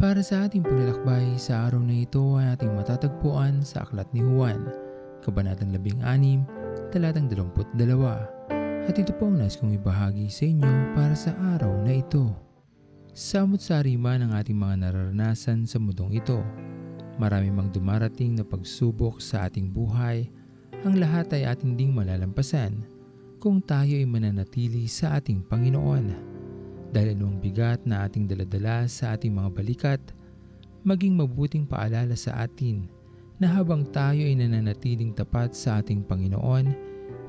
Para sa ating paglalakbay sa araw na ito ay ating matatagpuan sa Aklat ni Juan, Kabanatang 16, Talatang 22. At ito po ang nais kong ibahagi sa inyo para sa araw na ito. Samot sa arima ng ating mga nararanasan sa mundong ito. Marami mang dumarating na pagsubok sa ating buhay, ang lahat ay ating ding malalampasan kung tayo ay mananatili sa ating Panginoon dahil anong bigat na ating daladala sa ating mga balikat, maging mabuting paalala sa atin na habang tayo ay nananatiling tapat sa ating Panginoon,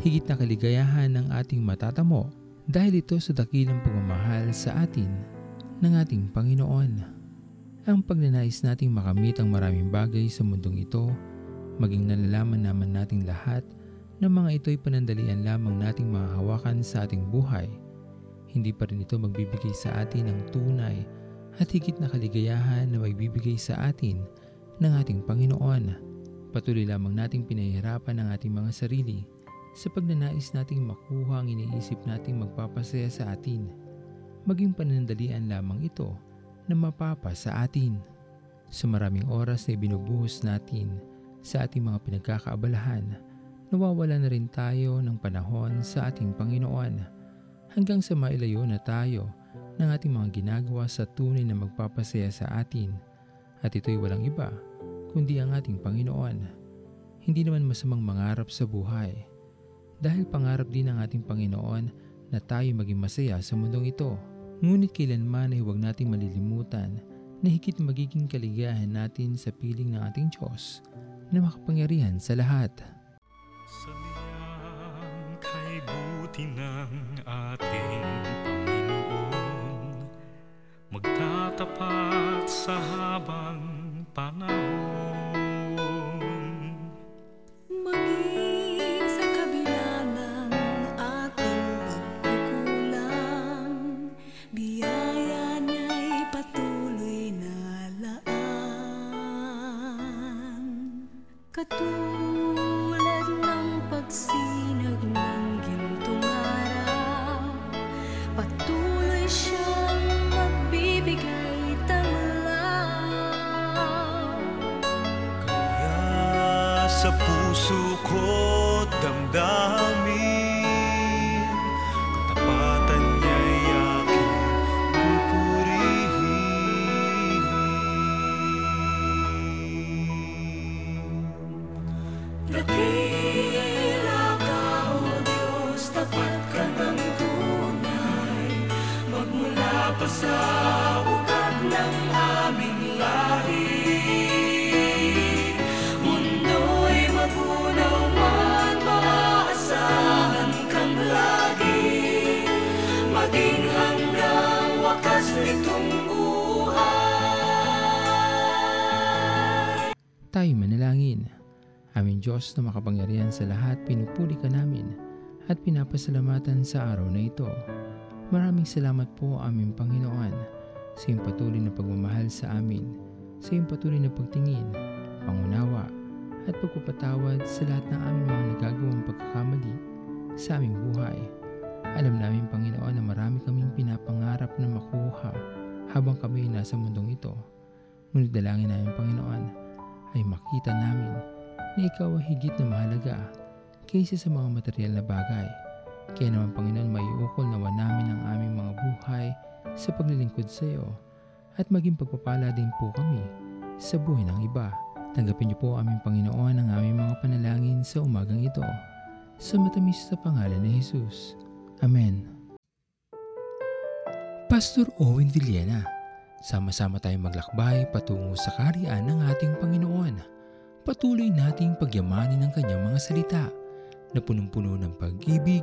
higit na kaligayahan ng ating matatamo dahil ito sa dakilang pagmamahal sa atin ng ating Panginoon. Ang pagnanais nating makamit ang maraming bagay sa mundong ito, maging nalalaman naman nating lahat na mga ito'y panandalian lamang nating mahahawakan sa ating buhay – hindi pa rin ito magbibigay sa atin ng tunay at higit na kaligayahan na magbibigay sa atin ng ating Panginoon. Patuloy lamang nating pinahihirapan ang ating mga sarili sa pagnanais nating makuha ang iniisip nating magpapasaya sa atin. Maging panandalian lamang ito na mapapa sa atin. Sa maraming oras na ibinubuhos natin sa ating mga pinagkakaabalahan, nawawala na rin tayo ng panahon sa ating Panginoon hanggang sa mailayo na tayo ng ating mga ginagawa sa tunay na magpapasaya sa atin at ito'y walang iba kundi ang ating Panginoon. Hindi naman masamang mangarap sa buhay dahil pangarap din ng ating Panginoon na tayo maging masaya sa mundong ito. Ngunit kailanman ay huwag nating malilimutan na higit magiging kaligayahan natin sa piling ng ating Diyos na makapangyarihan sa lahat. Sa buti ng ating Panginoon. Magtatapat sa habang panahon. Maging sa kabila ng ating pagkukulang Biyaya niya'y patuloy na laan. Katulad Patuloy siyang magbibigay tanglaw Kaya sa puso ko damdamin sa ugat ng aming lahi Mundo'y magunaw man, maaasahan kang lagi Maging hanggang wakas nitong buhay Tayo manalangin. Aming Diyos na makapangyarihan sa lahat, pinupuli ka namin at pinapasalamatan sa araw na ito. Maraming salamat po aming Panginoon sa iyong patuloy na pagmamahal sa amin, sa iyong patuloy na pagtingin, pangunawa at pagpapatawad sa lahat ng aming mga nagagawang pagkakamali sa aming buhay. Alam namin Panginoon na marami kaming pinapangarap na makuha habang kami ay nasa mundong ito. Ngunit dalangin namin Panginoon ay makita namin na ikaw ay higit na mahalaga kaysa sa mga material na bagay. Kaya naman Panginoon maiukol nawa namin ang aming mga buhay sa paglilingkod sa iyo at maging pagpapala din po kami sa buhay ng iba. Tanggapin niyo po aming Panginoon ang aming mga panalangin sa umagang ito. Sa matamis sa pangalan ni Jesus. Amen. Pastor Owen Villena, sama-sama tayong maglakbay patungo sa kariyan ng ating Panginoon. Patuloy nating pagyamanin ang kanyang mga salita na punong-puno ng pag-ibig